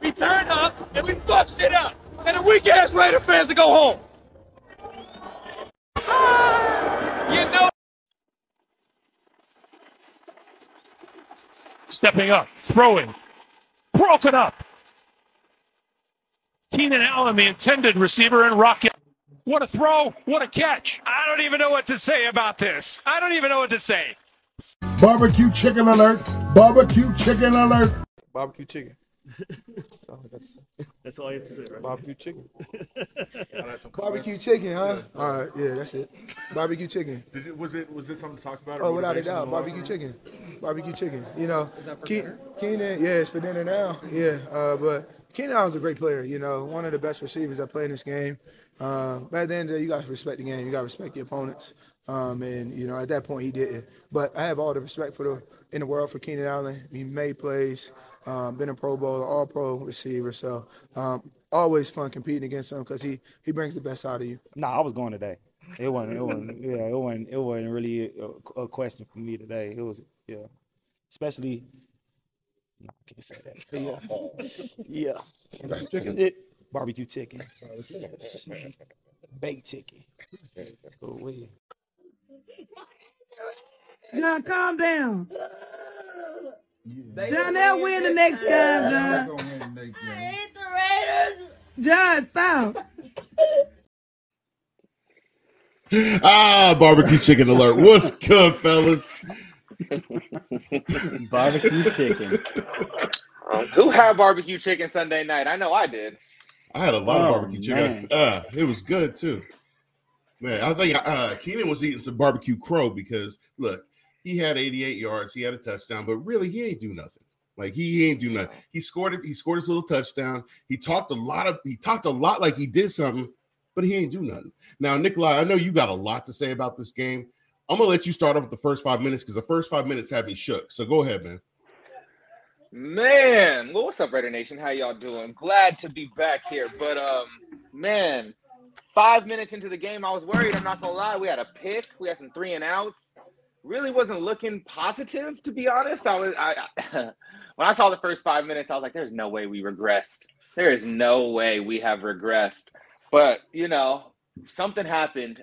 we turned up and we fucked shit up. And the weak ass Raider fans to go home. You know. Stepping up, throwing, broken up. Keenan Allen, the intended receiver, and Rocket. What a throw! What a catch! I don't even know what to say about this. I don't even know what to say. Barbecue chicken alert! Barbecue chicken alert! Barbecue chicken. That's all I got to say. That's all you have to say, right? Barbecue chicken. Barbecue chicken, huh? All right, yeah, that's it. Barbecue chicken. Did it, was it was it something talked about? or Oh, without a motivation in doubt, barbecue locker chicken. Barbecue chicken. You know, that for Ke- dinner? Keenan, yeah, it's for dinner now. Yeah, uh, but Keenan Allen's a great player. You know, one of the best receivers that play in this game. Uh, but at the end of the day, you got to respect the game. You got to respect your opponents. Um, and you know, at that point, he didn't. But I have all the respect for the in the world for Keenan Allen. He made plays, um, been a Pro Bowler, All Pro receiver. So um, always fun competing against him because he he brings the best out of you. Nah, I was going today. It wasn't. It wasn't. Yeah, it wasn't. It wasn't really a, a question for me today. It was. Yeah, especially. No, I can't say that. Yeah. Yeah. Barbecue chicken? It, barbecue chicken. Baked chicken. Oh, wait. John, calm down. John, they'll win the next time, John. John, stop. Ah, barbecue chicken alert. What's good, fellas? Barbecue chicken. Um, who had barbecue chicken Sunday night? I know I did. I had a lot of Oh, barbecue chicken. Uh, it was good too. Man, I think uh, Keenan was eating some barbecue crow because look, he had 88 yards, he had a touchdown, but really he ain't do nothing. Like he ain't do nothing. He scored it. He scored his little touchdown. He talked a lot of. He talked a lot like he did something, but he ain't do nothing. Now, Nikolai, I know you got a lot to say about this game. I'm gonna let you start off with the first five minutes because the first five minutes had me shook. So go ahead, man. Man, well, what's up, Raider Nation? How y'all doing? Glad to be back here. But um, man, five minutes into the game, I was worried. I'm not gonna lie. We had a pick. We had some three and outs. Really wasn't looking positive, to be honest. I was. I, I when I saw the first five minutes, I was like, "There's no way we regressed. There is no way we have regressed." But you know, something happened,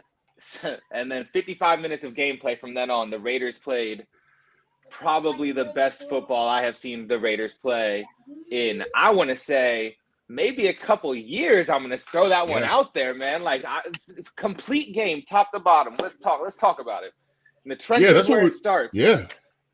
and then 55 minutes of gameplay from then on. The Raiders played probably the best football I have seen the Raiders play in, I want to say, maybe a couple years. I'm going to throw that one Yeah. out there, man. Like, I, complete game, top to bottom. Let's talk. Let's talk about it. In the trenches Yeah, that's where we, it starts. Yeah,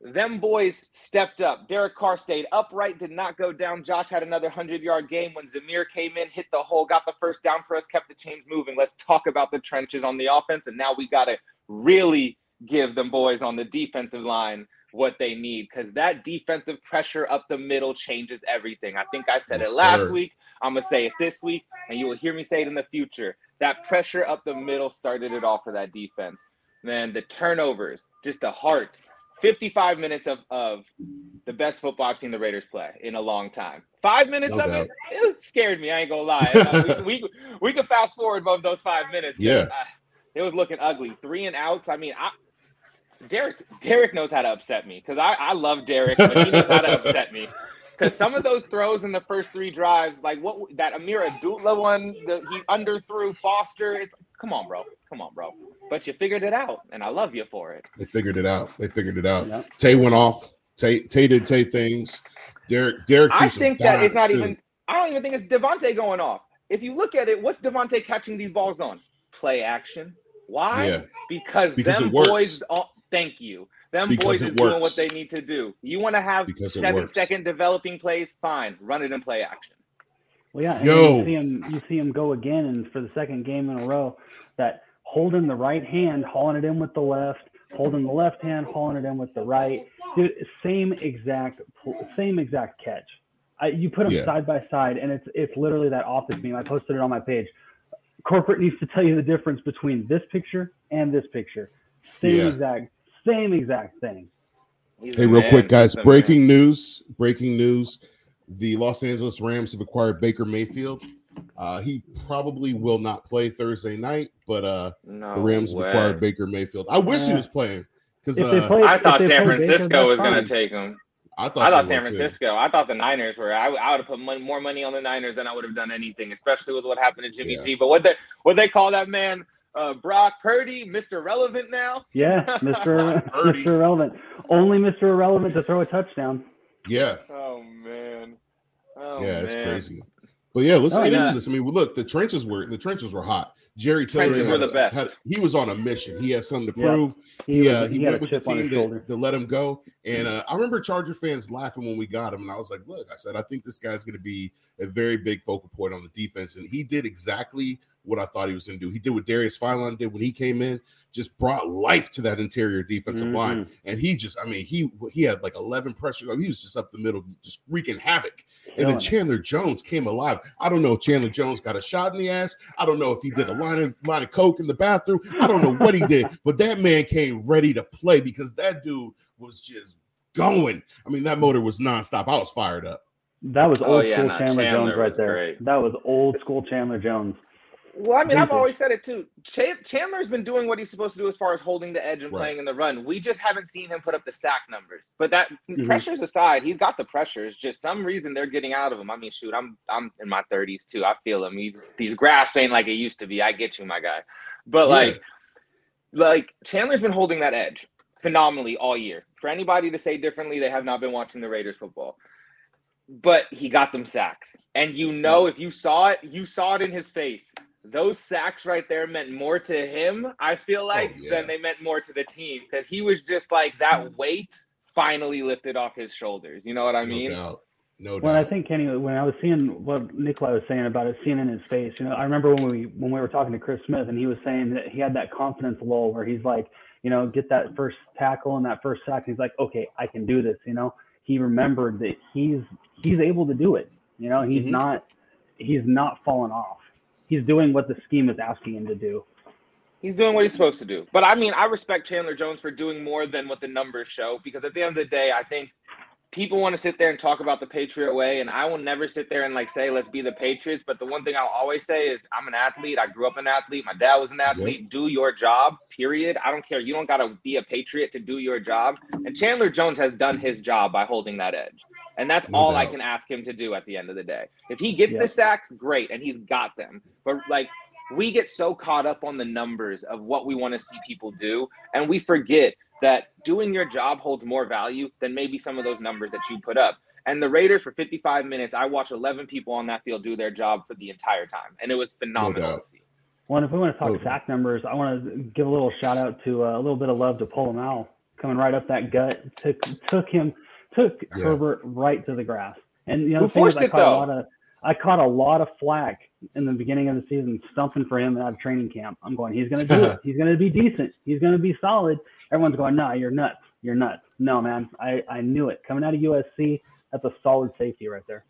Them boys stepped up. Derek Carr stayed upright, did not go down. Josh had another 100 yard game when Zamir came in, hit the hole, got the first down for us, kept the chains moving. Let's talk about the trenches on the offense. And now we got to really give them boys on the defensive line what they need because that defensive pressure up the middle changes everything. I think I said Yes, it last sir. week. I'm going to say it this week, and you will hear me say it in the future. That pressure up the middle started it all for that defense. Man, the turnovers, just the heart. 55 minutes of, of the best football I've seen the Raiders play in a long time. Five minutes No of doubt. it, it scared me. I ain't gonna lie. Uh, we, we we could fast forward above those five minutes. Yeah. uh, it was looking ugly. Three and outs. I mean, I Derek Derek knows how to upset me because I, I love Derek, but he knows how to upset me. Because some of those throws in the first three drives, like what that Ameer Abdullah one, the, he underthrew Foster. It's come on, bro, come on, bro. But you figured it out, and I love you for it. they figured it out. They figured it out. Tay went off. Tay Tay did Tay things. Derek Derek. I threw think that it's not too. even. I don't even think it's Davante going off. If you look at it, what's Davante catching these balls on? Play action. Why? Yeah. Because, Because them it works. boys. Uh, Thank you. Them Because boys it is doing what they need to do. You want to have Because it seven works. second developing plays? Fine, run it in play action. Well, yeah, and Yo. you see him. You see him go again, and for the second game in a row, that holding the right hand, hauling it in with the left, holding the left hand, hauling it in with the right. Dude, same exact, same exact catch. I, you put them Yeah. side by side, and it's it's literally that office meme. I posted it on my page. Corporate needs to tell you the difference between this picture and this picture. Same Yeah. exact, same exact thing. Hey, real quick, guys. Breaking news. Breaking news. The Los Angeles Rams have acquired Baker Mayfield. Uh, he probably will not play Thursday night, but uh, No the Rams have way. acquired Baker Mayfield. I wish he was playing because uh, play- I thought San play Baker, Francisco was going to take him. I thought, I thought San were, too. Francisco. I thought the Niners were. I, I would have put money, more money on the Niners than I would have done anything, especially with what happened to Jimmy Yeah. G. But what they what they call that man, uh, Brock Purdy, Mr. Relevant now. Yeah, Mr. Purdy. Mr. Irrelevant. Only Mr. Irrelevant to throw a touchdown. Yeah, Oh man. Oh, yeah, it's man. crazy. But yeah, let's Oh, get yeah. into this. I mean, look, the trenches were the trenches were hot. Jerry Tillery Trenches were the a- best. had- he was on a mission. He had something to Yeah. prove. He, He, uh, he, he went with the team his that, to let him go. And uh, I remember Charger fans laughing when we got him. And I was like, look, I said, I think this guy's going to be a very big focal point on the defense. And he did exactly what I thought he was going to do. He did what Darius Philon did when he came in, just brought life to that interior defensive Mhm. line. And he just, I mean, he he had like 11 pressure. He was just up the middle, just wreaking havoc. And then Killing it. Chandler Jones came alive. I don't know if Chandler Jones got a shot in the ass. I don't know if he did a line of line of coke in the bathroom. I don't know what he did, but that man came ready to play because that dude was just going. I mean, that motor was nonstop. I was fired up. That was Oh, old yeah, school Chandler, Chandler Jones right there. great. That was old school Chandler Jones. Well, I mean, I've always said it too. Ch- Chandler's been doing what he's supposed to do as far as holding the edge and Right. playing in the run. We just haven't seen him put up the sack numbers. But that Mhm. pressures aside, he's got the pressures. Just some reason they're getting out of him. I mean, shoot, I'm I'm in my 30s too. I feel him. He's he's grasping like it used to be. I get you, my guy. But Yeah. like, like Chandler's been holding that edge phenomenally all year. For anybody to say differently, they have not been watching the Raiders football. But he got them sacks. And you know, if you saw it, you saw it in his face. Those sacks right there meant more to him, I feel like, yeah. than they meant more to the team. Because he was just like that weight finally lifted off his shoulders. You know what I mean? No doubt. No Well, I think Kenny, when I was seeing what Nikolai was saying about it, seeing in his face, you know, I remember when we when we were talking to Chris Smith, and he was saying that he had that confidence lull where he's like, you know, get that first tackle and that first sack. And he's like, okay, I can do this. You know, he remembered that he's he's able to do it. You know, he's Mhm. not he's not falling off. He's doing what the scheme is asking him to do. He's doing what he's supposed to do. But I mean, I respect Chandler Jones for doing more than what the numbers show because at the end of the day, I think people want to sit there and talk about the Patriot way, and I will never sit there and like say, let's be the Patriots. But the one thing I'll always say is, I'm an athlete. I grew up an athlete. My dad was an athlete. Do your job, period. I don't care. You don't got to be a Patriot to do your job. And Chandler Jones has done his job by holding that edge. And that's No all I can ask him to do at the end of the day. If he gets Yeah. the sacks, great, and he's got them. But like we get so caught up on the numbers of what we want to see people do, and we forget that doing your job holds more value than maybe some of those numbers that you put up. And the Raiders for 55 minutes, I watched 11 people on that field do their job for the entire time, and it was phenomenal doubt. to see. Well, if we want to talk Okay. sack numbers, I want to give a little shout out to uh, a little bit of love to Pola-Mao coming right up that gut. Took took him took Yeah. Herbert right to the grass. And you know, Who the thing is, forced I it, caught a though? lot of I caught a lot of flack in the beginning of the season, stumping for him out of training camp. I'm going, he's going to do it. He's going to be decent. He's going to be solid. Everyone's going, no, you're nuts. You're nuts. No, man, I I knew it coming out of USC. That's a solid safety right there.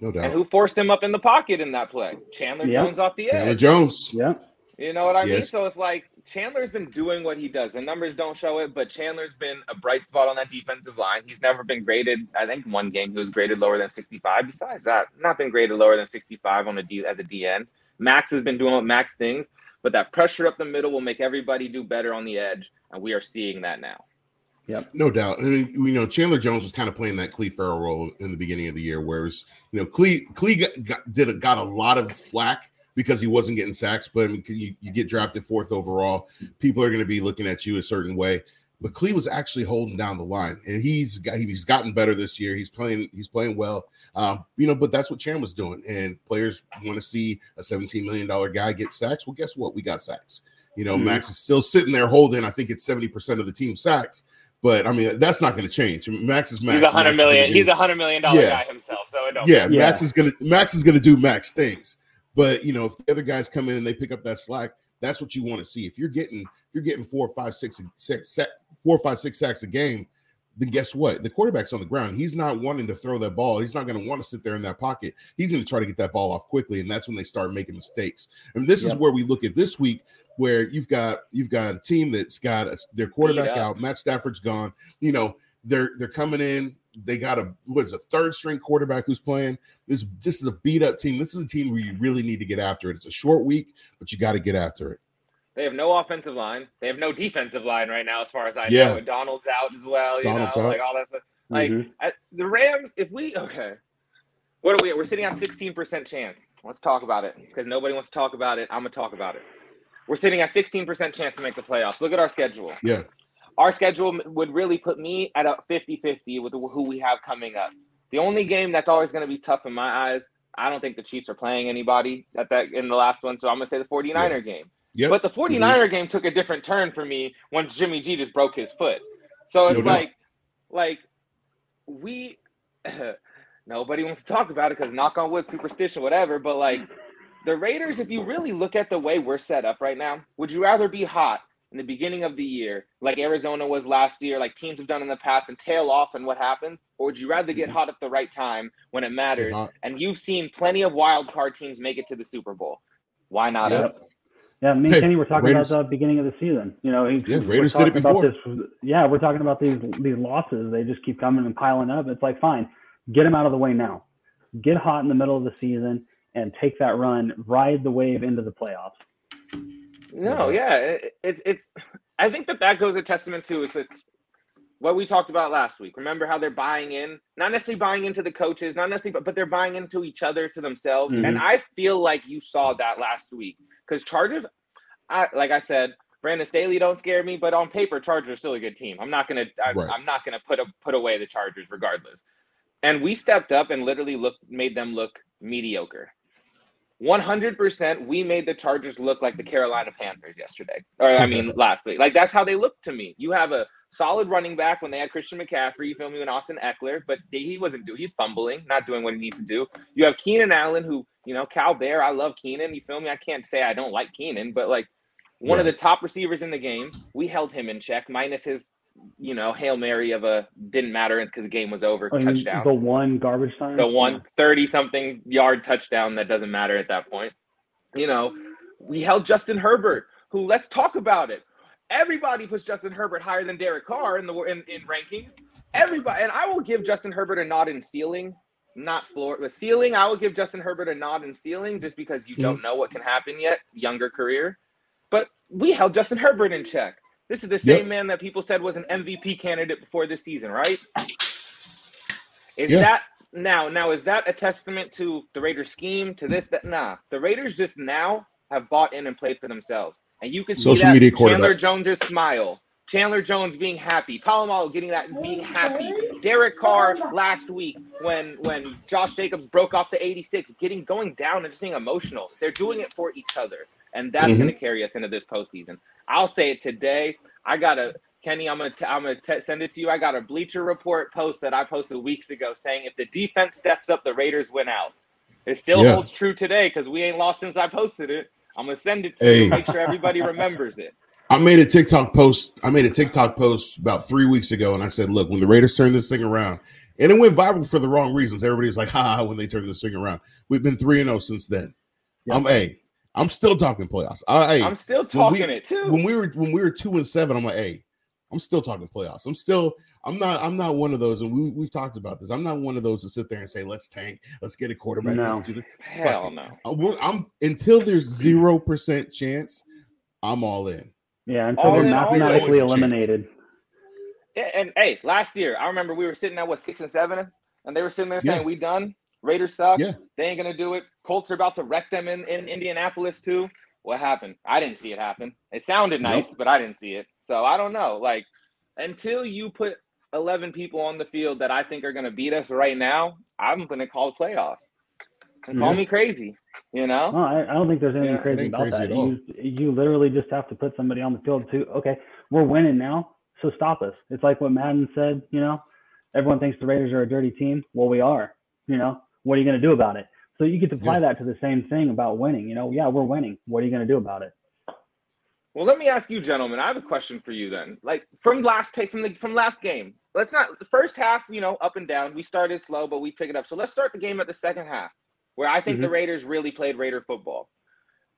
No doubt. And doubt. who forced him up in the pocket in that play? Chandler Yeah. Jones off the edge. Chandler edge. Jones. Yeah. You know what I mean? So it's like Chandler's been doing what he does. The numbers don't show it, but Chandler's been a bright spot on that defensive line. He's never been graded. I think one game he was graded lower than 65. Besides that, not been graded lower than 65 on a D as a DN. Max has been doing what Max things, but that pressure up the middle will make everybody do better on the edge, and we are seeing that now. Yeah, no doubt. I mean, you know, Chandler Jones was kind of playing that Clee Ferrell role in the beginning of the year, whereas you know, Clee Clee got, got did a, got a lot of flack because he wasn't getting sacks. But I mean, you, you get drafted fourth overall, people are going to be looking at you a certain way. But Clee was actually holding down the line, and he's got he's gotten better this year. He's playing he's playing well, um, you know. But that's what Chan was doing, and players want to see a seventeen million dollar guy get sacks. Well, guess what? We got sacks. You know, Mhm. Max is still sitting there holding. I think it's seventy percent of the team sacks. But I mean, that's not going to change. Max is Max. he's a hundred gonna He's a hundred million dollar Yeah. guy himself, so it don't yeah, Yeah. Max is gonna Max is gonna do Max things. But you know, if the other guys come in and they pick up that slack, that's what you want to see. If you're getting if you're getting four, five, six, six, four, five, six sacks a game, then guess what? The quarterback's on the ground. He's not wanting to throw that ball. He's not going to want to sit there in that pocket. He's going to try to get that ball off quickly, and that's when they start making mistakes. And this is where we look at this week, where you've got you've got a team that's got a, their quarterback up. out. Matt Stafford's gone. You know they're they're coming in. They got a what is a third string quarterback who's playing. This this is a beat up team. This is a team where you really need to get after it. It's a short week, but you got to get after it. They have no offensive line. They have no defensive line right now, as far as I Yeah. know. Donald's out as well. You Donald's know, out. like all that stuff. Like Mhm. I, the Rams, if we okay, what are we? We're sitting at sixteen percent chance. Let's talk about it because nobody wants to talk about it. I'm gonna talk about it. We're sitting at sixteen percent chance to make the playoffs. Look at our schedule. Yeah. Our schedule would really put me at a 50-50 with who we have coming up. The only game that's always going to be tough in my eyes, I don't think the Chiefs are playing anybody at that in the last one, so I'm going to say the 49er game. Yep. But the mm-hmm. 49er game took a different turn for me when Jimmy G just broke his foot. So it's No like like we nobody wants to talk about it because knock on wood, superstition, whatever. But like the Raiders, if you really look at the way we're set up right now, would you rather be hot in the beginning of the year, like Arizona was last year, like teams have done in the past, and tail off and what happens? Or would you rather get mm-hmm. hot at the right time when it matters? And you've seen plenty of wild card teams make it to the Super Bowl. Why not Yep. us? Yeah, me and Hey, Kenny were talking Raiders- about the beginning of the season. You know, he, Yeah, we're Raiders did it talking about before. This, yeah, we're talking about these these losses. They just keep coming and piling up. It's like, fine, get them out of the way now. Get hot in the middle of the season and take that run. Ride the wave into the playoffs. No, yeah, it, it's it's. I think that that goes a testament to it's, it's what we talked about last week. Remember how they're buying in, not necessarily buying into the coaches, not necessarily, but, but they're buying into each other, to themselves. And Mhm. I feel like you saw that last week because Chargers, I like I said, Brandon Staley don't scare me, but on paper, Chargers are still a good team. I'm not gonna, I, Right. I'm not gonna put a, put away the Chargers regardless. And we stepped up and literally looked, made them look mediocre. 100% we made the Chargers look like the Carolina Panthers yesterday. Or I mean last week. Like that's how they looked to me. You have a solid running back when they had Christian McCaffrey, you feel me, and Austin Ekeler, but he wasn't doing he's fumbling, not doing what he needs to do. You have Keenan Allen who, you know, Cal Bear, I love Keenan, you feel me? I can't say I don't like Keenan, but like one of the top receivers in the game. We held him in check, minus his, you know, Hail Mary of a didn't matter because the game was over I mean, touchdown the one garbage time. the one 30 something yard touchdown that doesn't matter at that point. You know, we held Justin Herbert, who let's talk about it. Everybody puts Justin Herbert higher than Derek Carr in the in, in rankings. Everybody, and I will give Justin Herbert a nod in ceiling, not floor, but ceiling. I will give Justin Herbert a nod in ceiling just because you mm-hmm. don't know what can happen yet, younger career. But we held Justin Herbert in check. This is the same Yep. man that people said was an MVP candidate before this season, right? Is Yeah. that now? Now is that a testament to the Raiders' scheme? To this? That nah. The Raiders just now have bought in and played for themselves, and you can see Social that media Chandler. Jones's smile. Chandler Jones being happy, Pola-Mao getting that being happy. Derek Carr last week when when Josh Jacobs broke off the 86, getting going down and just being emotional. They're doing it for each other, and that's Mhm. going to carry us into this postseason. I'll say it today. I got a Kenny. I'm gonna t- I'm gonna t- send it to you. I got a Bleacher Report post that I posted weeks ago saying if the defense steps up, the Raiders win out. It still Yeah. holds true today because we ain't lost since I posted it. I'm gonna send it to Hey. you. Make sure everybody remembers it. I made a TikTok post. I made a TikTok post about three weeks ago, and I said, "Look, when the Raiders turn this thing around, and it went viral for the wrong reasons. Everybody's like, ha, ha, when they turn this thing around. We've been three and zero since then. I'm a. I'm still talking playoffs. I, hey, I'm still talking we- it too. When we were when we were two and seven, I'm like, hey, I'm still talking playoffs. I'm still. I'm not. I'm not one of those, and we we've talked about this. I'm not one of those to sit there and say, let's tank, let's get a quarterback. No. Let's do this. Hell no. Uh, I'm until there's zero percent chance. I'm all in. Yeah, until All they're in, all mathematically Always chance. eliminated. Yeah, and hey, last year I remember we were sitting at what six and seven, and they were sitting there saying, Yeah. "We done. Raiders suck. Yeah. They ain't gonna do it. Colts are about to wreck them in, in Indianapolis too." What happened? I didn't see it happen. It sounded Nope. nice, but I didn't see it. So I don't know. Like until you put eleven people on the field that I think are gonna beat us right now, I'm gonna call it playoffs. And call Yeah. me crazy. You know? No, I, I don't think there's anything Yeah. Crazy about crazy that. You you literally just have to put somebody on the field too. okay, we're winning now, so stop us. It's like what Madden said, you know, everyone thinks the Raiders are a dirty team. Well, we are. You know, what are you going to do about it? So you get to apply that to the same thing about winning. You know, yeah, we're winning. What are you going to do about it? Well, let me ask you, gentlemen. I have a question for you then. Like from last take from the from last game. Let's not the first half, you know, up and down. We started slow, but we pick it up. So let's start the game at the second half, where I think the mm-hmm. Raiders really played Raider football.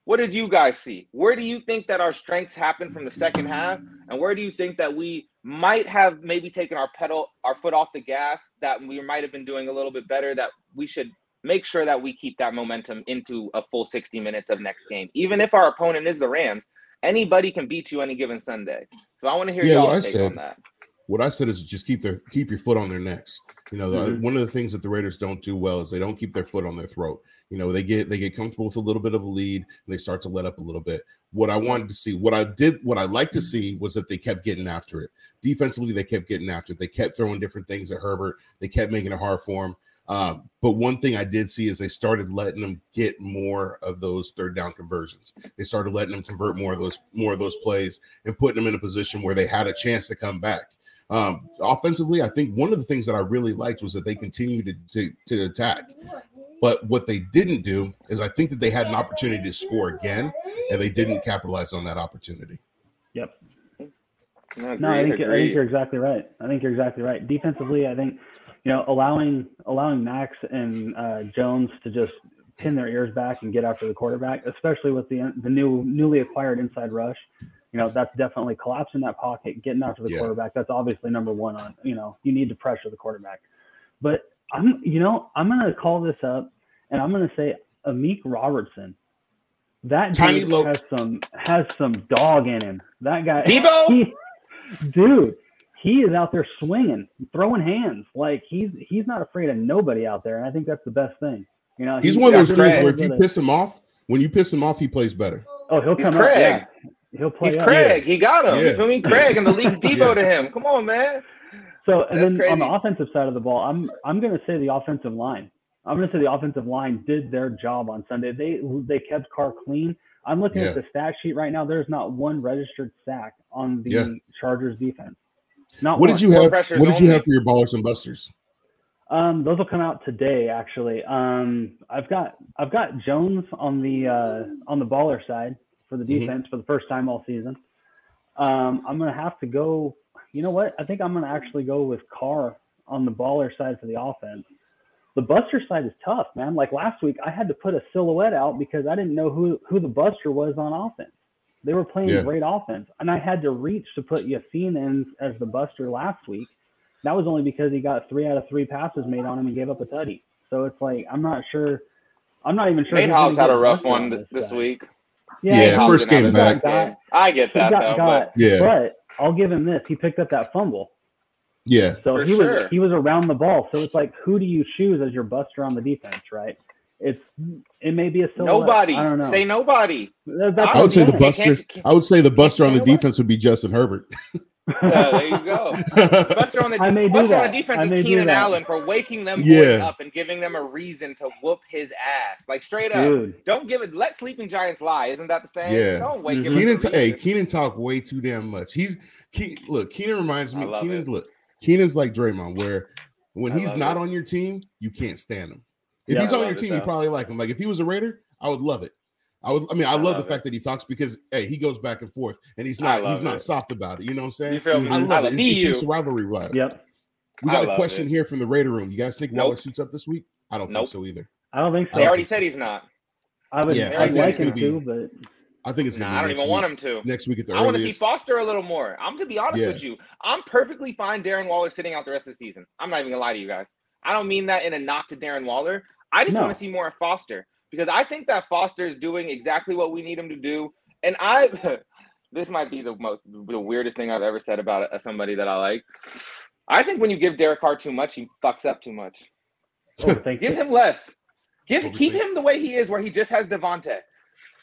What did you guys see? Where do you think that our strengths happened from the second half? And where do you think that we might have maybe taken our pedal, our foot off the gas, that we might have been doing a little bit better, that we should make sure that we keep that momentum into a full 60 minutes of next game. Even if our opponent is the Rams, anybody can beat you any given Sunday. So I want to hear Yeah, what I y'all's take said- on that. What I said is just keep their keep your foot on their necks. You know, the, Mhm. one of the things that the Raiders don't do well is they don't keep their foot on their throat. You know, they get they get comfortable with a little bit of a lead and they start to let up a little bit. What I wanted to see, what I did, what I like to see was that they kept getting after it. Defensively, they kept getting after it. They kept throwing different things at Herbert. They kept making it hard for him. Um, but one thing I did see is they started letting them get more of those third down conversions. They started letting them convert more of those more of those plays and putting them in a position where they had a chance to come back. Um, offensively, I think one of the things that I really liked was that they continued to, to, to attack. But what they didn't do is I think that they had an opportunity to score again, and they didn't capitalize on that opportunity. Yep. No, No, I think, I think you're exactly right. I think you're exactly right. Defensively, I think you know allowing allowing Max and uh, Jones to just pin their ears back and get after the quarterback, especially with the the new newly acquired inside rush. You know that's definitely collapsing that pocket, getting after the Yeah. quarterback. That's obviously number one on. You know you need to pressure the quarterback. But I'm you know I'm gonna call this up, and I'm gonna say Amik Robertson. That Tiny dude has some has some dog in him. That guy, Debo? he- dude, he is out there swinging, throwing hands. Like he's he's not afraid of nobody out there, and I think that's the best thing. You know, He's he- one of those he dudes really where if you piss him off, when you piss him off, he plays better. oh, he'll He's come up. Craig. Yeah, he'll play. He's up. Craig. He got him. Yeah. You feel me? Craig and the league's Debo Yeah. to him. Come on, man. So, and That's then on the offensive side of the ball, I'm I'm going to say the offensive line. I'm going to say the offensive line did their job on Sunday. They they kept Carr clean. I'm looking Yeah. at the stat sheet right now. There's not one registered sack on the Yeah. Chargers defense. Not What one. did you have? What did you have for your ballers and busters? Um, those will come out today, actually. Um, I've got I've got Jones on the uh, on the baller side for the Mhm. defense for the first time all season. Um, I'm gonna have to go. You know what? I think I'm gonna actually go with Carr on the baller side for the offense. The Buster side is tough, man. Like last week, I had to put a silhouette out because I didn't know who who the Buster was on offense. They were playing Yeah. great offense, and I had to reach to put Yassine in as the Buster last week. That was only because he got three out of three passes made on him and gave up a tutty. So it's like I'm not sure. I'm not even sure. Nate gonna Hobbs had a rough one on th- this week. Yeah, Nate Hobbs first game back. best. I get that got though, got, Yeah. but I'll give him this. He picked up that fumble. Yeah, So For he sure. was he was around the ball. So it's like, who do you choose as your buster on the defense, right? It's it may be a but silhouette. nobody. I don't know. Say nobody. That- that's I would say the Yeah, buster. can't- can't- I would say the buster on the say nobody. defense would be Justin Herbert. Yeah, there you go. Buster on the I may Buster on the defense I is Keenan. Allen for waking them boys Yeah. up and giving them a reason to whoop his ass. Like straight up. Dude, Don't give it. Let sleeping giants lie. Isn't that the saying? Yeah. Don't wake Mhm. him Keenan, up. t- hey, Keenan talk way too damn much. He's Ke- look. Keenan reminds me. Keenan's it. look. Keenan's like Draymond, where when I he's not it. on your team, you can't stand him. If Yeah, he's on your team, you probably like him. Like if he was a Raider, I would love it. I would. I mean, I, I love, love the it. fact that he talks because hey, he goes back and forth, and he's not. love He's not soft about it. You know what I'm saying? You feel me? I I love love it. It, be it keeps the rivalry alive. yep. We got a question it. here from the Raider room. You guys think Waller suits up this week? I don't Nope. think so either. I don't think so. They already said so. he's not. I would. Yeah, I think like it's gonna be- to, but I think it's Nah, gonna I be don't even week. want him to. Next week at the Raiders. I want to see. Foster a little more. I'm to be honest Yeah. with you. I'm perfectly fine Darren Waller sitting out the rest of the season. I'm not even gonna lie to you guys. I don't mean that in a knock to Darren Waller. I just No. want to see more of Foster because I think that Foster is doing exactly what we need him to do. And I, this might be the most the weirdest thing I've ever said about uh, somebody that I like. I think when you give Derek Carr too much, he fucks up too much. overthink Give it. him less. Give keep him the way he is, where he just has Davante,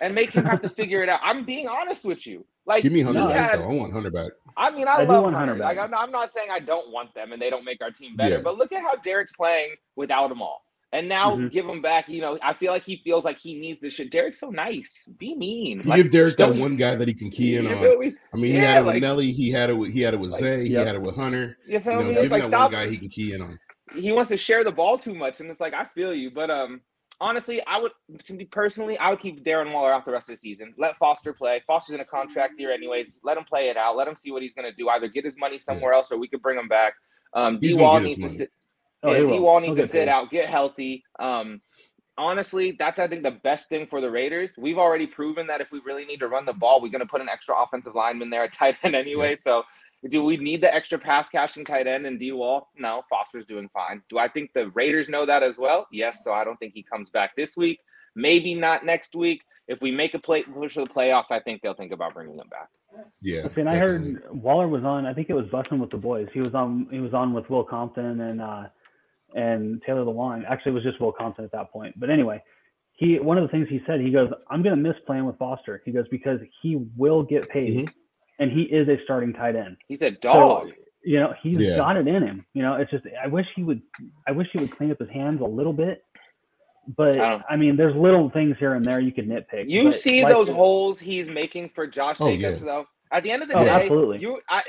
and make him have to figure it out. I'm being honest with you. Like Give me he Hunter back had- though. I want Hunter back. I mean, I, I love Hunter. Hunter like, I'm not, I'm not saying I don't want them and they don't make our team better, Yeah. but look at how Derek's playing without them all. And now Mhm. give him back. You know, I feel like he feels like he needs this shit. Derek's so nice. Be mean. Like, give Derek that one guy that he can key in on. me? I mean, he Yeah, had it with like- Nelly. He had it with he had it with Like, Zay. He yep. had it with Hunter. You feel You know, me? give It's him like that stop. one guy he can key in on. he wants to share the ball too much, and it's like I feel you, but um, honestly, I would to me personally, I would keep Darren Waller out the rest of the season. Let Foster play. Foster's in a contract year, anyways. Let him play it out. Let him see what he's gonna do. Either get his money somewhere else, or we could bring him back. Um, He's D Wall needs to sit. Oh, yeah, he D will. Wall He'll needs to sit paid. out, get healthy. Um, honestly, that's I think the best thing for the Raiders. We've already proven that if we really need to run the ball, we're gonna put an extra offensive lineman there at tight end anyway. So. Do we need the extra pass catching tight end and D Wall? No, Foster's doing fine. Do I think the Raiders know that as well? Yes. So I don't think he comes back this week. Maybe not next week. If we make a play push for the playoffs, I think they'll think about bringing him back. Yeah. See, and I definitely. heard Waller was on. I think it was Bussin' with the Boys. He was on. He was on with Will Compton and uh, and Taylor Lewan. Actually, it was just Will Compton at that point. But anyway, he one of the things he said. He goes, "I'm going to miss playing with Foster." He goes because he will get paid, mm-hmm. and he is a starting tight end. He's a dog. So, you know, he's Yeah. got it in him. You know, it's just I wish he would. I wish he would clean up his hands a little bit. But I I mean, there's little things here and there you could nitpick. You see like- those holes he's making for Josh Oh, Jacobs, yeah. though. At the end of the Oh, day, absolutely. you I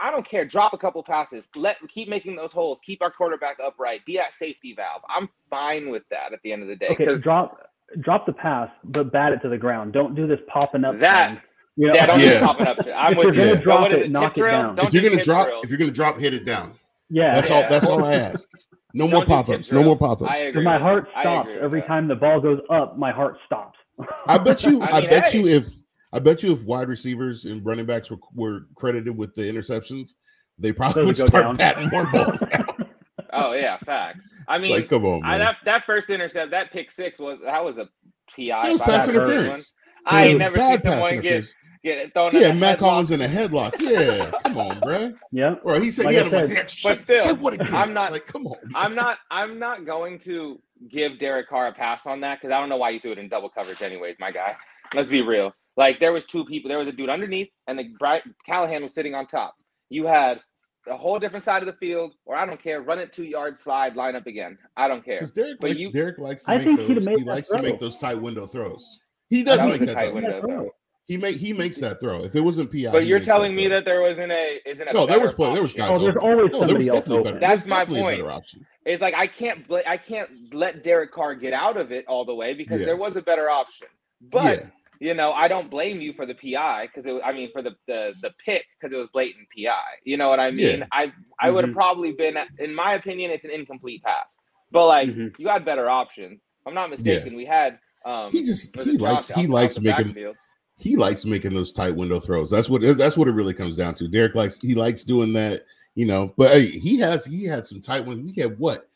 I don't care. Drop a couple passes. Let keep making those holes. Keep our quarterback upright. Be that safety valve. I'm fine with that at the end of the day. Okay, Because drop drop the pass, but bat it to the ground. Don't do this popping up. That- thing. You know? yeah, don't Yeah. do popping up shit. I'm If with you're gonna But drop what is it, it? knock it drill? down. Don't if you're gonna drop, drills. if you're gonna drop, hit it down. yeah. That's Yeah. all. That's all I ask. No more Don't do pop ups. No more pop ups. I I, agree. Because my heart stops every that. time the ball goes up. My heart stops. I bet you. I I, bet hey. you if I bet you if wide receivers and running backs were, were credited with the interceptions, they probably would would start down. batting more balls. down. Oh yeah, fact. I mean, like, come on, I, that that first intercept, that pick six was that was a PI. That was pass interference. I ain't never seen someone get interference. get thrown. Yeah, Mack. Hollins in a headlock. Yeah, come on, bro. yeah. Or he said, Like "Yeah, I I'm like, yeah, But still, say what? I'm not- like, come on. man. I'm not. I'm not going to give Derek Carr a pass on that because I don't know why you threw it in double coverage, anyways, my guy. Let's be real. Like there was two people. There was a dude underneath, and the Brian Callahan was sitting on top. You had a whole different side of the field, or I don't care. Run it two yards, slide, line up again. I don't care. Because Derek, But like, you- Derek likes to I make think those. made He that likes to make those tight window throws. He does was make a that tight throw. window, though. He make he makes that throw. If it wasn't PI, But you're makes that telling me throw. that there wasn't a isn't a no, there was play. There was guys. Oh, there's open. always no, there was somebody else definitely better. That's my point. better option. It's like I can't bl- I can't let Derek Carr get out of it all the way because Yeah. there was a better option. But Yeah. You know, I don't blame you for the PI because it I mean for the the the pick because it was blatant PI. You know what I mean? Yeah. I I would have Mhm. probably been in my opinion it's an incomplete pass. But like Mhm. you had better options. I'm not mistaken. We had um He just he likes he likes making backfield? he likes making those tight window throws. That's what that's what it really comes down to. Derek likes he likes doing that, you know. But hey, he has he had some tight ones. We had what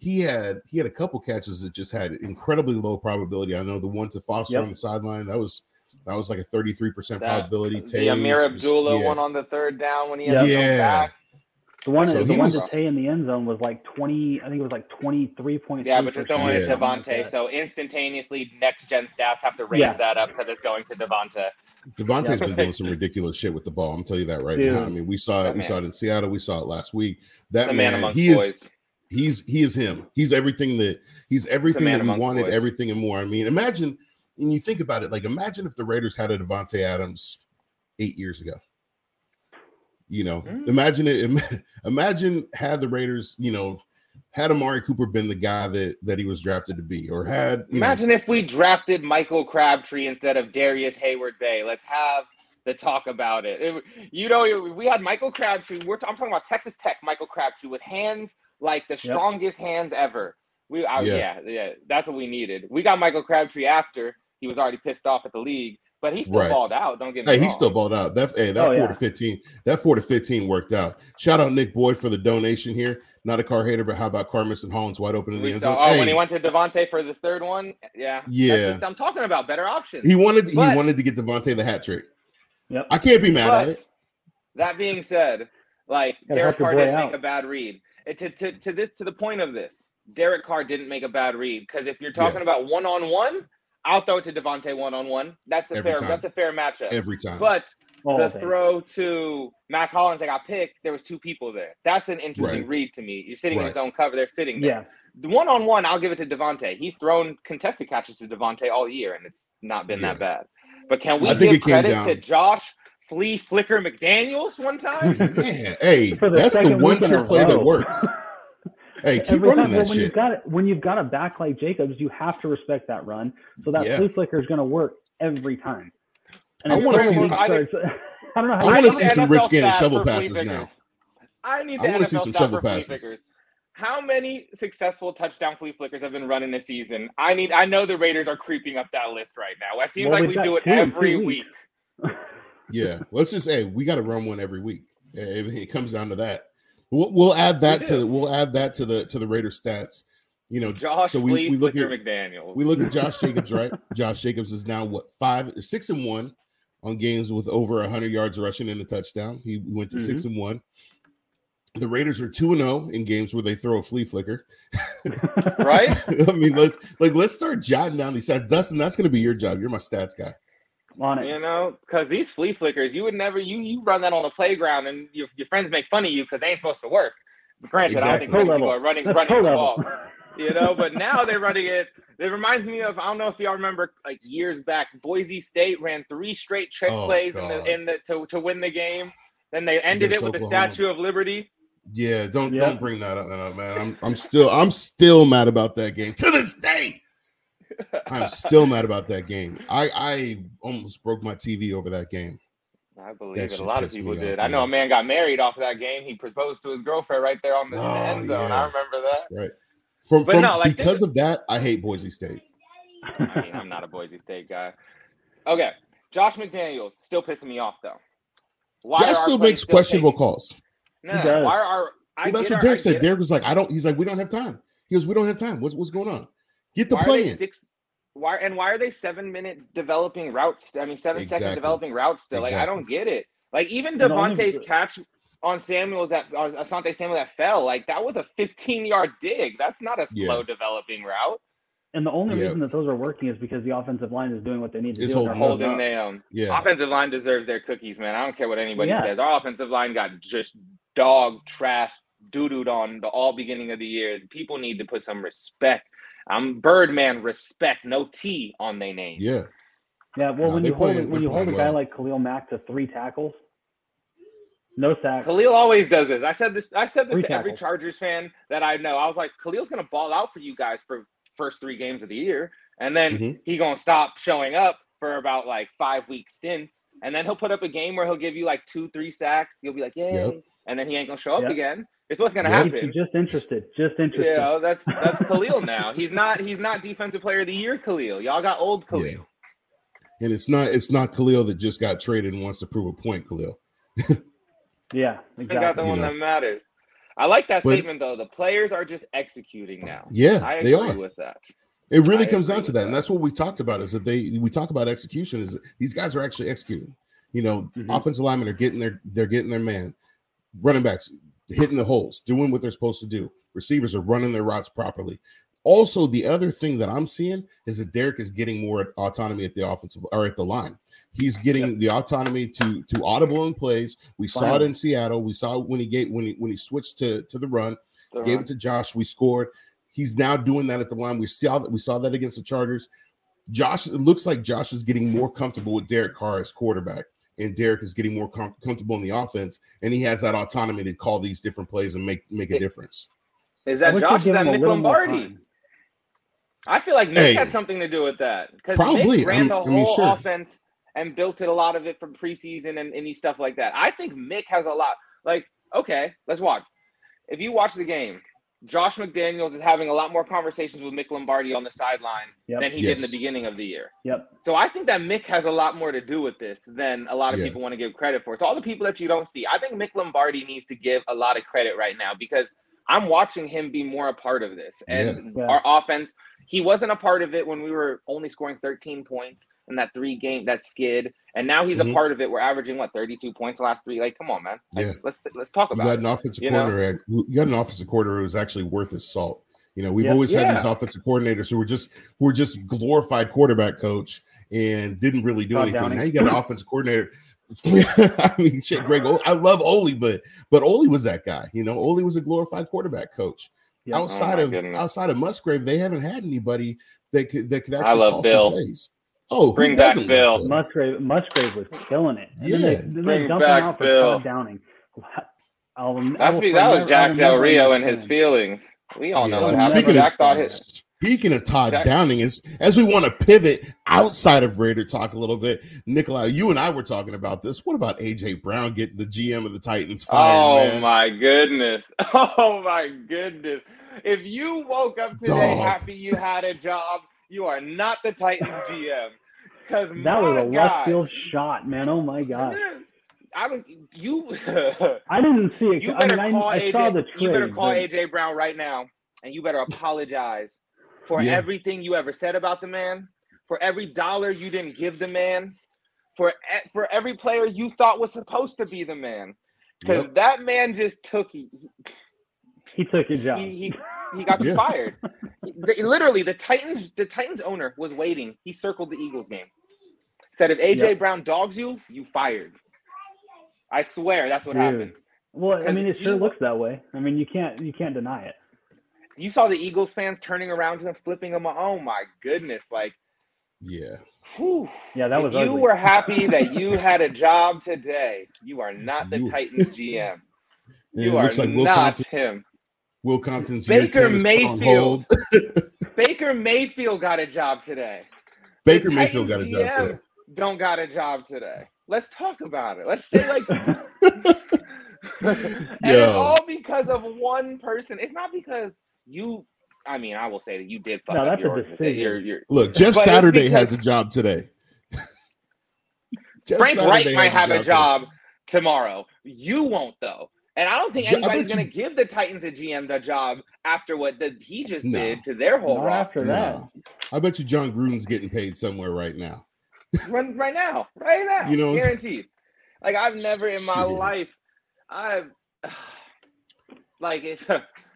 he had he had a couple catches that just had incredibly low probability. I know the one to Foster Yep. on the sideline that was that was like a thirty three percent That- probability. The Ameer Tays was- Abdullah yeah. one on the third down when he Yeah. had to go Yeah. back. The one, So the one was- to Tay in the end zone was like twenty. I think it was like twenty three point. Yeah, but you're throwing it to Davante, so instantaneously next gen stats have to raise Yeah. that up because it's going to Davante. Davante's Yeah. been doing some ridiculous shit with the ball. I'm telling you that right Dude. now. I mean, we saw it. That We man. saw it in Seattle. We saw it last week. That The man man, amongst he is boys. He's he is him. He's everything that he's everything that we wanted, boys. everything and more. I mean, imagine when you think about it, like imagine if the Raiders had a Davante Adams eight years ago. You know, Mm. imagine it. Imagine had the Raiders, you know, had Amari Cooper been the guy that that he was drafted to be, or had you know, Imagine if we drafted Michael Crabtree instead of Darrius Heyward-Bey. Let's have the talk about it. It- you know, we had Michael Crabtree. We're t- I'm talking about Texas Tech Michael Crabtree with hands like the strongest hands ever. We, I, Yeah. yeah. yeah, that's what we needed. We got Michael Crabtree after he was already pissed off at the league, but he still Right. balled out. Don't get me Hey, wrong. he still balled out. That hey, that Oh, four yeah. to fifteen, that four to fifteen worked out. Shout out Nick Boyd for the donation here. Not a car hater, but how about Carmus and Hollins wide open in the We end saw, zone? oh, Hey, when he went to Davante for this third one, yeah, That's Yeah. just- I'm talking about better options. he wanted he wanted to get Davante the hat trick. Yep. I can't be mad But at it. that being said, like Derek help Carr didn't out. make a bad read. It- to, to, to this to the point of this, Derek Carr didn't make a bad read because if you're talking Yeah. about one on one, I'll throw it to Davante one on one. That's a Every fair time. that's a fair matchup. Every time. But All the day. throw to Mack Hollins that got picked, there was two people there. That's an interesting Right. read to me. You're sitting in Right. his own cover. They're sitting there. Yeah. The one on one, I'll give it to Davante. He's thrown contested catches to Davante all year, and it's not been that bad. But can we I think give it credit down- to Josh Flea Flicker McDaniels one time? Man, hey, the that's the one week in a trick play that works. Hey, keep Every running time, that well, when you've got when you've got a back like Jacobs, you have to respect that run. So that Yeah. flea flicker is going to work every time. And I wanna see weak, the- so I don't know how I you wanna see some Rich Gannon shovel passes now. I need I the wanna see some shovel for flea passes. Flickers. How many successful touchdown flea flickers have been run in a season? I need. I know the Raiders are creeping up that list right now. It seems Well, like we've we got do it two every two week. Yeah, let's just say we got to run one every week. It, it comes down to that. We'll, we'll add that We to do. we'll add that to the to the Raider stats. You know, Josh so we, Flea we look Flicker at McDaniel. we look at Josh Jacobs, right? Josh Jacobs is now what five six and one on games with over 100 yards rushing and a touchdown. He went to mm-hmm. six and one. The Raiders are two and zero in games where they throw a flea flicker. Right? I mean, let's like let's start jotting down these stats. Dustin, that's going to be your job. You're my stats guy. On it. You know, because these flea flickers, you would never you you run that on the playground, and your, your friends make fun of you because they ain't supposed to work. Granted, I don't think many people are running That's running the level. ball. You know, but now they're running it. It reminds me of I don't know if y'all remember like years back, Boise State ran three straight trick Oh, plays in the in the to, to win the game. Then they ended Against it with the Statue of Liberty. Yeah, don't don't bring that up, man. I'm I'm still I'm still mad about that game to this day. I'm still mad about that game. I I almost broke my TV over that game. I believe That it. A lot of people off, did. I know a man got married off of that game. He proposed to his girlfriend right there on the, Oh, end zone. yeah. I remember that. Right. From But from no, like, because of that, I hate Boise State. I mean, I'm not a Boise State guy. Okay, Josh McDaniels still pissing me off though. Why Josh still makes questionable taking- calls. No, He no, does. why are I Well, that's what Derek I said. Derek was like, I don't. He's like, we don't have time. He goes, we don't have time. What's what's going on? Get the why play in. six? Why and why are they seven minute developing routes? I mean, seven second Exactly. developing routes still. Like I don't get it. Like even And the Davante's catch on Samuel's that on Asante Samuel that fell, like that was a 15 yard dig. That's not a Yeah. slow developing route. And the only Yeah. reason that those are working is because the offensive line is doing what they need to It's do. they're holding up. Holding holding them. Yeah. Offensive line deserves their cookies, man. I don't care what anybody Yeah. says. Our offensive line got just dog trash doo-dooed on the all beginning of the year. People need to put some respect. I'm Birdman respect, no T on their name. Yeah. Yeah, well, No, when they you hold playing- when they're you hold a guy well. like Khalil Mack to three tackles, no sack. Khalil always does this. I said this. I said this Three to every. Chargers fan that I know. I was like, Khalil's gonna ball out for you guys for first three games of the year, and then Mhm. he gonna stop showing up for about like five week stints, and then he'll put up a game where he'll give you like two, three sacks. You'll be like, yay, Yep. and then he ain't gonna show up Yep. again. It's what's gonna Yep. Keeps you happen. just interested, just interested. Yeah, that's that's Khalil now. He's not he's not defensive player of the year. Khalil, y'all got old Khalil. Yeah. And it's not it's not Khalil that just got traded and wants to prove a point, Khalil. Yeah, They got the exactly. You one know. that matters. I like that But- statement though. The players are just executing now. Yeah, I they agree are. with that. It really I comes down to with that. And that's what we talked about is that they we talk about execution is that these guys are actually executing. You know, Mhm. offensive linemen are getting their they're getting their man. Running backs hitting the holes, doing what they're supposed to do. Receivers are running their routes properly. Also, the other thing that I'm seeing is that Derek is getting more autonomy at the offensive or at the line. He's getting the autonomy to to audible in plays. We saw it in Seattle. We saw it when he gave when he when he switched to to the run The gave run. it to Josh. We scored. He's now doing that at the line. We saw that we saw that against the Chargers. Josh, it looks like Josh is getting more comfortable with Derek Carr as quarterback, and Derek is getting more com- comfortable in the offense, and he has that autonomy to call these different plays and make make a difference. Is that Josh? Is that him a Mick little more Lombardi? Time. I feel like Mick Hey. had something to do with that because Probably. Mick ran I'm- the I mean, whole sure. offense and built it a lot of it from preseason and any stuff like that. I think Mick has a lot. Like, okay, let's watch. If you watch the game, Josh McDaniels is having a lot more conversations with Mick Lombardi on the sideline Yep. than he did in the beginning of the year. Yep. So I think that Mick has a lot more to do with this than a lot of Yeah. people want to give credit for. It's all the people that you don't see. I think Mick Lombardi needs to give a lot of credit right now because I'm watching him be more a part of this. And Yeah. our offense, he wasn't a part of it when we were only scoring 13 points in that three game that skid. And now he's Mhm. a part of it. We're averaging what 32 points the last three. Like, come on, man. Like, Yeah. let's let's talk about. You got it. an offensive you know? coordinator. You got an offensive coordinator who's actually worth his salt. You know, we've Yeah. always had these offensive coordinators who were just who were just glorified quarterback coach and didn't really do Todd anything. Downing. Now you got an offensive coordinator. I mean, shit, Greg. O- I love Oli, but but Oli was that guy. You know, Oli was a glorified quarterback coach. Yep. Oh outside Oh of goodness. outside of Musgrave, they haven't had anybody that could that could I actually love call Bill. some plays. Oh, Bring back doesn't Bill. Musgrave Musgrave was killing it. And then they, Yeah. then Bring dumped back out Bill. Downing. I'll, I That's will be, that was Jack will Del Rio and his feelings. We all know Yeah, what but happened. Jack thought his Speaking of Todd Jack- Downing, is as we want to pivot outside of Raider talk a little bit, Nikolai, you and I were talking about this. What about AJ Brown getting the GM of the Titans fired? Oh man? my goodness. Oh my goodness. If you woke up today Dog. happy you had a job, you are not the Titans GM. Because That was a left God, field shot, man. Oh my god. I mean, you I didn't see it. you I better mean, call I AJ. saw the trade. you better call but- AJ Brown right now, and you better apologize for Yeah. everything you ever said about the man, for every dollar you didn't give the man, for e- for every player you thought was supposed to be the man. Because Yep. that man just took he, He took your job. he, he, he got Yeah. fired. Literally, the Titans the Titans owner was waiting. He circled the Eagles game. Said if AJ Yep. Brown dogs you, you fired. I swear that's what Dude. happened. Well, I mean, it you- sure looks that way. I mean, you can't you can't deny it. You saw the Eagles fans turning around to him, flipping him. Oh my goodness! Like, Yeah. whew. Yeah, that If was you ugly. were happy that you had a job today. You are not the You- Titans GM. And You are like Will not Compton, him. Will Compton's Baker 10 is put on Mayfield. Baker Mayfield got a job today. Baker The Mayfield got a job GM today. Don't got a job today. Let's talk about it. Let's say like, and it's all because of one person. It's not because you. I mean, I will say that you did fuck No, up that's your a organization. decision. You're, you're, Look, Jeff But it's Saturday has a job today. Jeff Frank Saturday Wright has might have a today. job tomorrow. You won't though. And I don't think anybody's going to give the Titans a GM the job after what the, he just No. did to their whole Not roster after that. No. I bet you Jon Gruden's getting paid somewhere right now. right, right now, right now, You know- guaranteed. Like I've never in my Shit. life, I've like if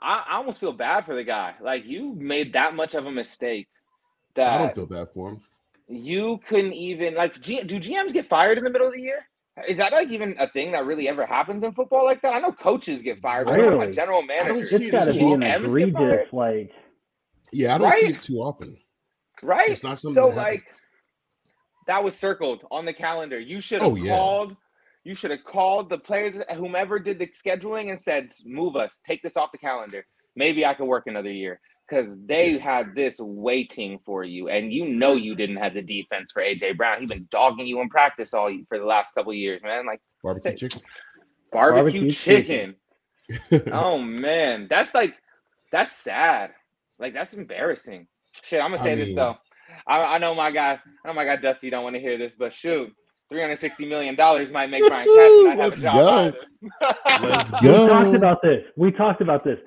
I, I almost feel bad for the guy. Like you made that much of a mistake that I don't feel bad for him. you couldn't even like G, do GMs get fired in the middle of the year? Is that like even a thing that really ever happens in football like that? I know coaches get fired, but I'm talking general don't managers. see It's got to be an. GMs get fired. egregious like. Yeah, I don't see it too often. right? It's not something so that like that was circled on the calendar. You should have Oh, yeah. called. You should have called the players, whomever did the scheduling, and said, "Move us, take this off the calendar. Maybe I could work another year." Because they had this waiting for you, and you know you mm-hmm. didn't have the defense for AJ Brown. He's been dogging you in practice all for the last couple of years, man. Like Barbecue say- chicken. barbecue, Barbecue chicken. chicken. oh man, that's like that's sad. Like that's embarrassing. Shit, I'm gonna I say this though. I, I know my guy. I know my guy Dusty don't want to hear this, but shoot, three hundred sixty million dollars might make Brian Cashman not have Let's a job go. Let's We talked about this. We talked about this.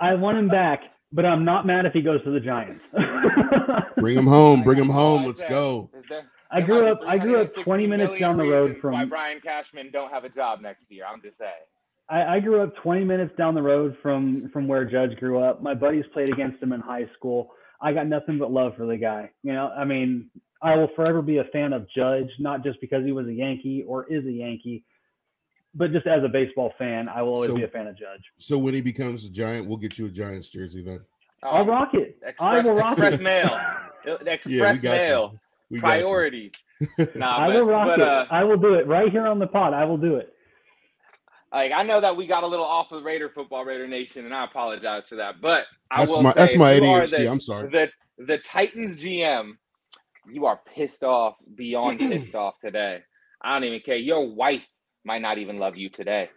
I want him back, but I'm not mad if he goes to the Giants. Bring him home. Bring him home. Oh, Let's go. there- I grew up. I grew up 20 minutes down the road reasons why from. Brian Cashman don't have a job next year. I'm just saying. I, I grew up 20 minutes down the road from from where Judge grew up. My buddies played against him in high school. I got nothing but love for the guy. You know, I mean, I will forever be a fan of Judge, not just because he was a Yankee or is a Yankee, but just as a baseball fan, I will always So- be a fan of Judge. So when he becomes a giant, we'll get you a Giants jersey then. I'll Um, rock it. I will rock express it. mail. Yeah, we Express got mail. We got. Priority. Nah, I but, will rock but, it. uh, I will do it right here on the pod. I will do it. like I know that we got a little off of Raider football Raider Nation, and I apologize for that. But I That's will my say, that's my if you are ADHD. The, I'm sorry. the the Titans GM, you are pissed off beyond pissed off today. I don't even care. Your wife might not even love you today.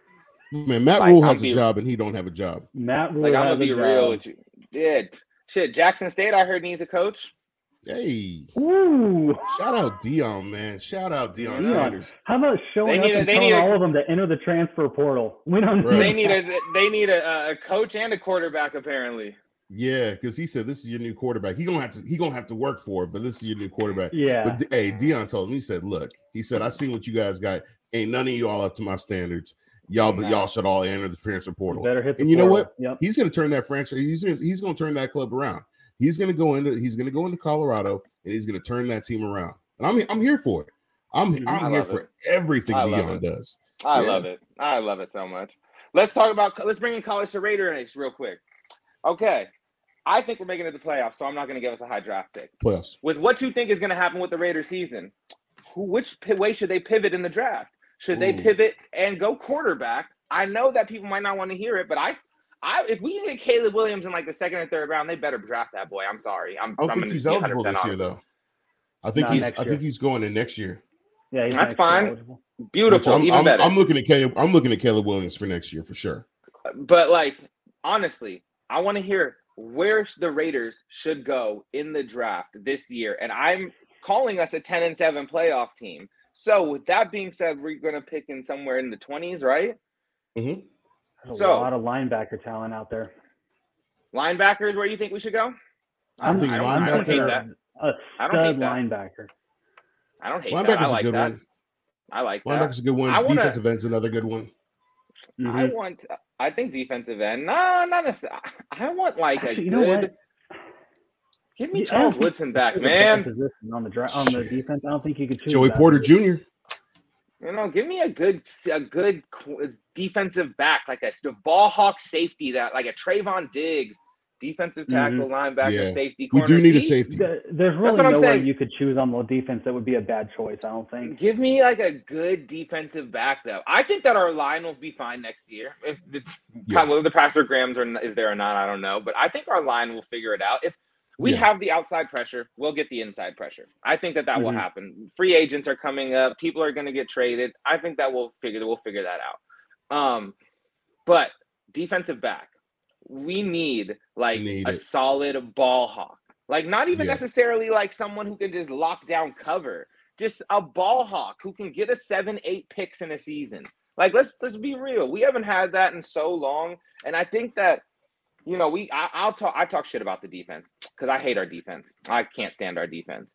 Man, Matt Like, Rule I'll has a job and he don't have a job. Matt Rhule Like I'm gonna be real with you. Yeah, shit. Jackson State, I heard needs a coach. Hey, Ooh. shout out Deion, man. Shout out Deion Deion. Sanders. How about showing They need up a- and they telling need a- all of them to enter the transfer portal? We don't Right. They need a they need a, a coach and a quarterback apparently. Yeah, because he said this is your new quarterback. He gonna have to he gonna have to work for it, but this is your new quarterback. Yeah. But hey, Deion told me he said, look, he said, I seen what you guys got. Ain't none of you all up to my standards. Y'all, but y'all should all enter the transfer You portal. better hit the And you know what? Yep. He's gonna turn that franchise. He's gonna he's gonna turn that club around. He's gonna go into he's gonna go into Colorado and he's gonna turn that team around. And I'm I'm here for it. I'm Mhm. I'm I here for it. everything I Deion does. I Yeah. love it. I love it so much. Let's talk about let's bring in college to Raider next real quick. Okay. I think we're making it to the playoffs, so I'm not going to give us a high draft pick. Playoffs. With what you think is going to happen with the Raider season, who, which pi- way should they pivot in the draft? Should they pivot and go quarterback? I know that people might not want to hear it, but I, I if we get Caleb Williams in like the second or third round, they better draft that boy. I'm sorry. I'm, I don't I'm think he's eligible 100% this year though. I think Not he's I year. think he's going in next year. Yeah, he's That's fine. eligible. Beautiful, I'm, even I'm, better. I'm looking at Caleb. I'm looking at Caleb Williams for next year for sure. But like honestly, I want to hear where the Raiders should go in the draft this year, and I'm calling us a 10 and 7 playoff team. So with that being said, we're going to pick in somewhere in the 20s, right? Mhm. There's a lot of linebacker talent out there. Linebackers, where you think we should go? I'm I don't, I linebacker- don't hate that. a I don't hate that. linebacker. I don't hate that. I Linebacker's a like good that. one. I like that. Linebacker's a good one. I wanna- Defensive end's another good one. I Mhm. want. I think defensive end. No, not necessarily. I want like a you good. know what? Give me Yeah, Charles Woodson back, there's a better man. On the dra- on the defense, I don't think you could choose. Joey that. Porter Jr. You know, give me a good, a good defensive back, like a ball hawk safety that, like a Trevon Diggs, defensive tackle, linebacker, Yeah. safety. We do need a safety. Th- There's really what I'm saying. you could choose on the defense that would be a bad choice. I don't think. Give me like a good defensive back, though. I think that our line will be fine next year. If it's Yeah. whether the Patrick Grahams or is there or not, I don't know. But I think our line will figure it out. If we Yeah. have the outside pressure, we'll get the inside pressure. I think that that will Mhm. happen. Free agents are coming up. People are going to get traded. I think that we'll figure we'll figure that out. Um, but defensive back, we need like Need a it. solid ball hawk. Like not even Yeah. necessarily like someone who can just lock down cover. Just a ball hawk who can get a seven, eight picks in a season. Like let's let's be real. We haven't had that in so long, and I think that you know we I, I'll talk I talk shit about the defense because I hate our defense. I can't stand our defense.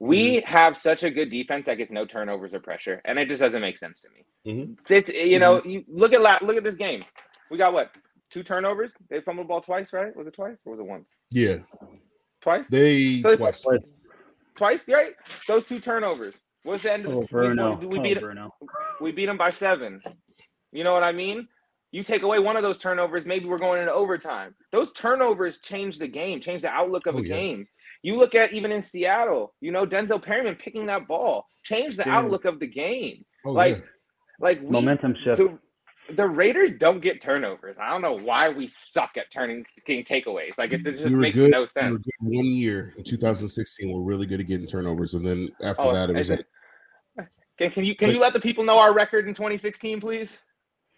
We have such a good defense that gets no turnovers or pressure, and it just doesn't make sense to me. Mhm. It's you know you look at la- look at this game. We got what two turnovers? They fumbled the ball twice, right? Was it twice or was it once? Yeah, Twice. they So- twice. twice, right? Those two turnovers. What's the end of Oh, the Bruno. We, we Oh, beat Bruno. we beat them by seven. You know what I mean? You take away one of those turnovers, maybe we're going into overtime. Those turnovers change the game, change the outlook of Oh, a yeah. game. You look at even in Seattle, you know, Denzel Perryman picking that ball, changed the Dude. outlook of the game. Oh, like, yeah. like we, Momentum shift. the, the Raiders don't get turnovers. I don't know why we suck at turning getting takeaways. Like it's, it just We makes good. no We were sense. good one year in 2016. We're really good at getting turnovers, and then after Oh, that, it was is like, Can, can you can But- you let the people know our record in 2016, please?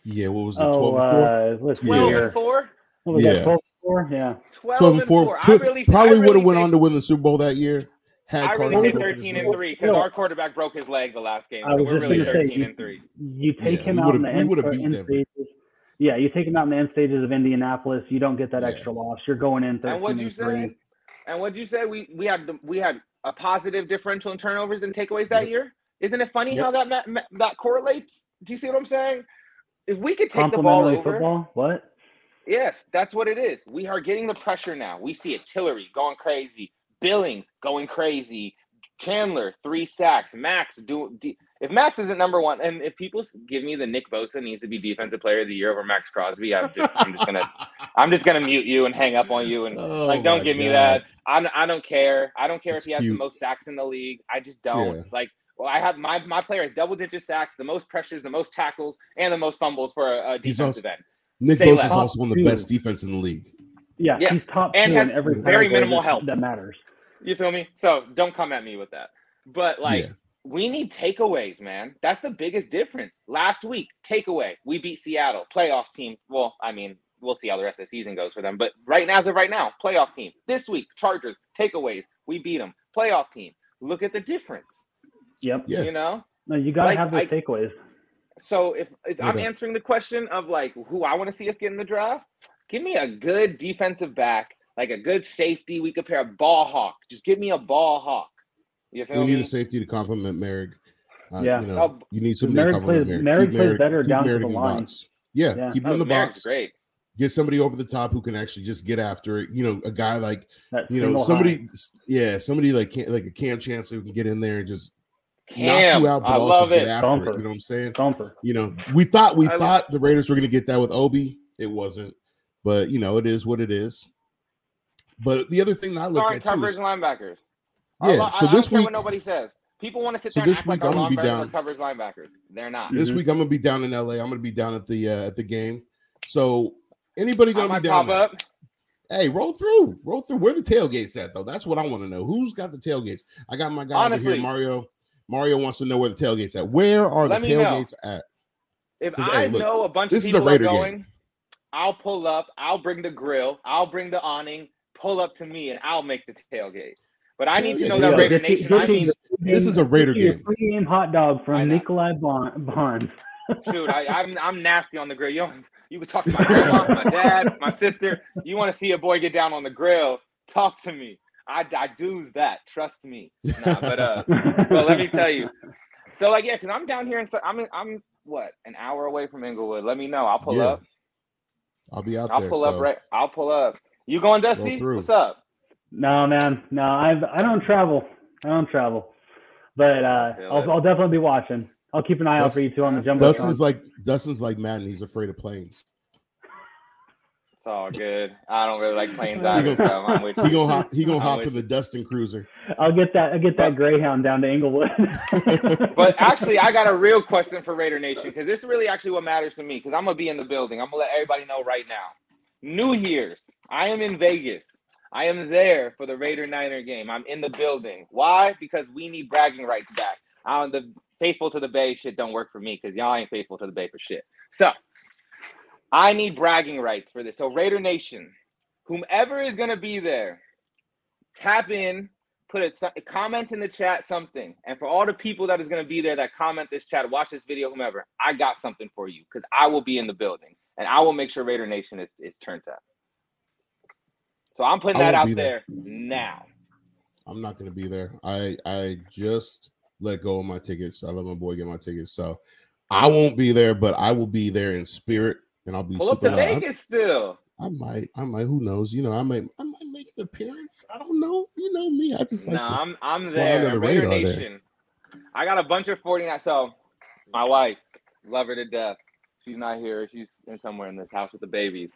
yeah, what was it? 12 Oh, and four. uh, 12 here. and four. What was Yeah. that? 12 and four? Yeah. 12, 12 and and four. four. I Could- really probably I would have went on to win the Super Bowl that year. Had I Carter really say 13 and three because Well- our quarterback broke his leg the last game, I so was we're just really gonna say, 13 you- and three. You take Yeah, him out in the end, would've or beat end stages. Yeah, you take him out in the end stages of Indianapolis. You don't get that Yeah. extra loss. You're going in 13 And what'd you and three. say? And what'd you say? We we had the, we had a positive differential in turnovers and takeaways that Yep. year. Isn't it funny Yep. how that ma- ma- that correlates? Do you see what I'm saying? If we could take the ball over, football? What? Yes, that's what it is. We are getting the pressure now. We see it. Tillery going crazy. Billings going crazy. Chandler three sacks. Maxx do. D- if Maxx isn't number one, and if people give me the Nick Bosa needs to be defensive player of the year over Maxx Crosby, I'm just I'm just gonna I'm just gonna mute you and hang up on you and Oh like don't my give me that. I I don't care. I don't care That's if he has the most sacks in the league. I just don't Yeah. like. Well, I have my my player has double digit sacks, the most pressures, the most tackles, and the most fumbles for a, a defensive also- end. Nick Say Bosa is also one of the best defense in the league. Yeah, Yes, he's top and two has every very category minimal help. that matters. You feel me? So don't come at me with that. But like Yeah. we need takeaways, man. That's the biggest difference. Last week, takeaway, we beat Seattle, playoff team. Well, I mean, we'll see how the rest of the season goes for them. But right now, as of right now, playoff team. This week, Chargers, takeaways, we beat them. Playoff team. Look at the difference. Yep. Yeah. You know? No, you gotta Like, have those I- takeaways. So if, if I'm answering the question of like who I want to see us get in the draft, give me a good defensive back, like a good safety. We could pair a ball hawk. Just give me a ball hawk. You feel We need a safety to complement Moehrig. Uh, Yeah. you know, Oh, you need somebody to Moehrig complement plays- Moehrig. Moehrig Keep plays better keep down to Moehrig the line. box. Yeah, Yeah. keep him oh, in the Moehrig's box. great. Get somebody over the top who can actually just get after it. You know, a guy like That you know somebody. high. Yeah, somebody like like a Kam Chancellor who can get in there and just knock you out, but I also love get it. after Thumper. it. You know what I'm saying? thumper. You know, we thought we I love- thought the Raiders were going to get that with Obi. It wasn't, but you know, it is what it is. But the other thing that I look Starting at too coverage is linebackers. Yeah. li- So I, this I week, what nobody says. People want to sit So there and this like week our I'm gonna be down- coverage linebackers. They're not. this Mhm. week I'm gonna be down in LA. I'm gonna be down at the uh, at the game. So anybody gonna be down? pop up. Hey, roll through, roll through. Where the tailgates at though? That's what I want to know. Who's got the tailgates? I got my guy over here, Mario. Mario wants to know where the tailgates at. Where are the me know. tailgates at? If I hey, look, know a bunch of this is a people are Raider game. going, I'll pull up. I'll bring the grill. I'll bring the awning. Pull up to me, and I'll make the tailgate. But I need to know yeah. that Yeah, Raider Get- Nation. get I mean, the This is a Raider get you game. Pregame hot dog from. Nikolai Bar- Barnes. Shoot, I, I'm I'm nasty on the grill. You don't- you could talk to my grandma, my dad, my sister. You want to see a boy get down on the grill? Talk to me. I I do's that. Trust me. Nah, but uh, well, let me tell you. So like, yeah, because I'm down here, and so I'm I'm what an hour away from Inglewood. Let me know. I'll pull Yeah, up. I'll be out I'll there. pull so up right. I'll pull up. You going, Dusty? through. What's up? No, man, no, I I don't travel. I don't travel, but uh, I'll, I'll definitely be watching. I'll keep an eye out for you two on the jumbo. Dustin's like Dustin's like Madden. He's afraid of planes. It's all good. I don't really like planes He either. gonna, so I'm with he you. gonna hop. He gonna I'm hop with in the Dustin Cruiser. I'll get that. I'll get that Greyhound down to Inglewood. But actually, I got a real question for Raider Nation because this is really actually what matters to me because I'm gonna be in the building. I'm gonna let everybody know right now. New Year's, I am in Vegas. I am there for the Raider Niner game. I'm in the building. Why? Because we need bragging rights back. Um, the faithful to the Bay shit don't work for me because y'all ain't faithful to the Bay for shit. So I need bragging rights for this. So Raider Nation, whomever is gonna be there, tap in, put a, comment in the chat something. And for all the people that is to be there that comment this chat, watch this video, whomever, I got something for you because I will be in the building and I will make sure Raider Nation is, is turned up. So I'm putting that out there. there. now. I'm not gonna be there. I I just let go of my tickets. I let my boy get my tickets, so I won't be there. But I will be there in spirit, and I'll be Pull up super to loud. Vegas still. I might, I might. Who knows? You know, I might, I might make an appearance. I don't know. You know me. I just like No, to I'm I'm there. under the Raider radar there. Nation. I got a bunch of 49. So my wife, love her to death. She's not here. She's in somewhere in this house with the babies.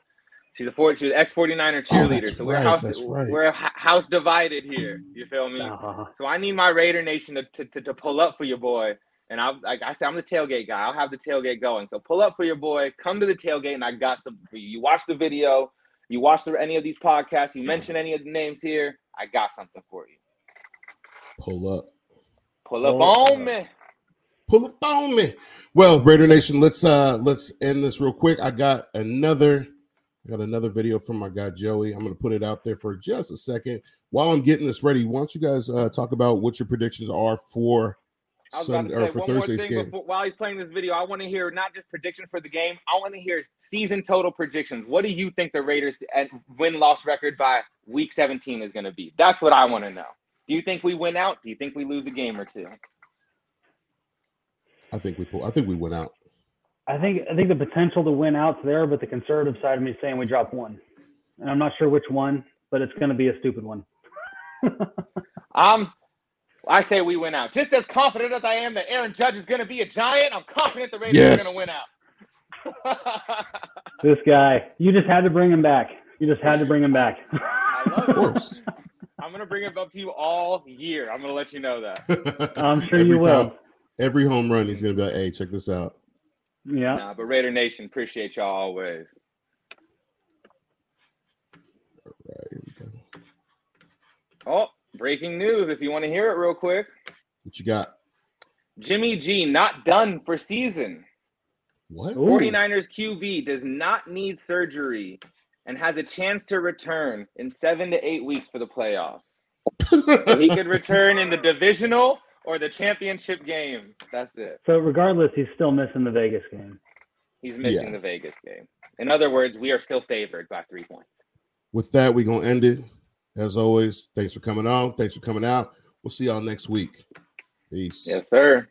She's a 40, she's an ex 49er Oh, cheerleader. that's so we're right, house right. we're house divided here. You feel me? Uh-huh. So I need my Raider Nation to, to, to, to pull up for your boy. And I like I said, I'm the tailgate guy. I'll have the tailgate going. So pull up for your boy. Come to the tailgate, and I got something for you. You watch the video. You watch the, any of these podcasts. You mention any of the names here. I got something for you. pull up. Pull up Pull on up. me. Pull up on me. Well, Raider Nation, let's uh let's end this real quick. I got another I got another video from my guy Joey. I'm gonna put it out there for just a second. While I'm getting this ready, why don't you guys uh talk about what your predictions are for Sunday or for Thursday's game? before, while he's playing this video. I want to hear not just prediction for the game. I want to hear season total predictions. What do you think the Raiders win loss record by week 17 is going to be? That's what I want to know. Do you think we win out? Do you think we lose a game or two? I think we pull I think we went out. I think I think the potential to win out's there, but the conservative side of me is saying we drop one, and I'm not sure which one, but it's going to be a stupid one. Um, I say we win out. Just as confident as I am that Aaron Judge is going to be a giant, I'm confident the Raiders Yes. are going to win out. This guy, you just had to bring him back. You just had to bring him back. I love Of it. course. I'm going to bring him up to you all year. I'm going to let you know that. I'm sure Every you will. time, every home run, he's gonna be like, hey, check this out. Yeah. Nah, but Raider Nation, appreciate y'all always. Right, here we go. Oh, breaking news if you want to hear it real quick. What you got? Jimmy G not done for season. What? Ooh. 49ers QB does not need surgery and has a chance to return in seven to eight weeks for the playoffs. So he could return in the divisional or the championship game. That's it. So regardless, he's still missing the Vegas game. He's missing Yeah. the Vegas game. In other words, we are still favored by three points. With that, we're gonna end it. As always, thanks for coming on. Thanks for coming out. We'll see y'all next week. Peace. Yes, sir.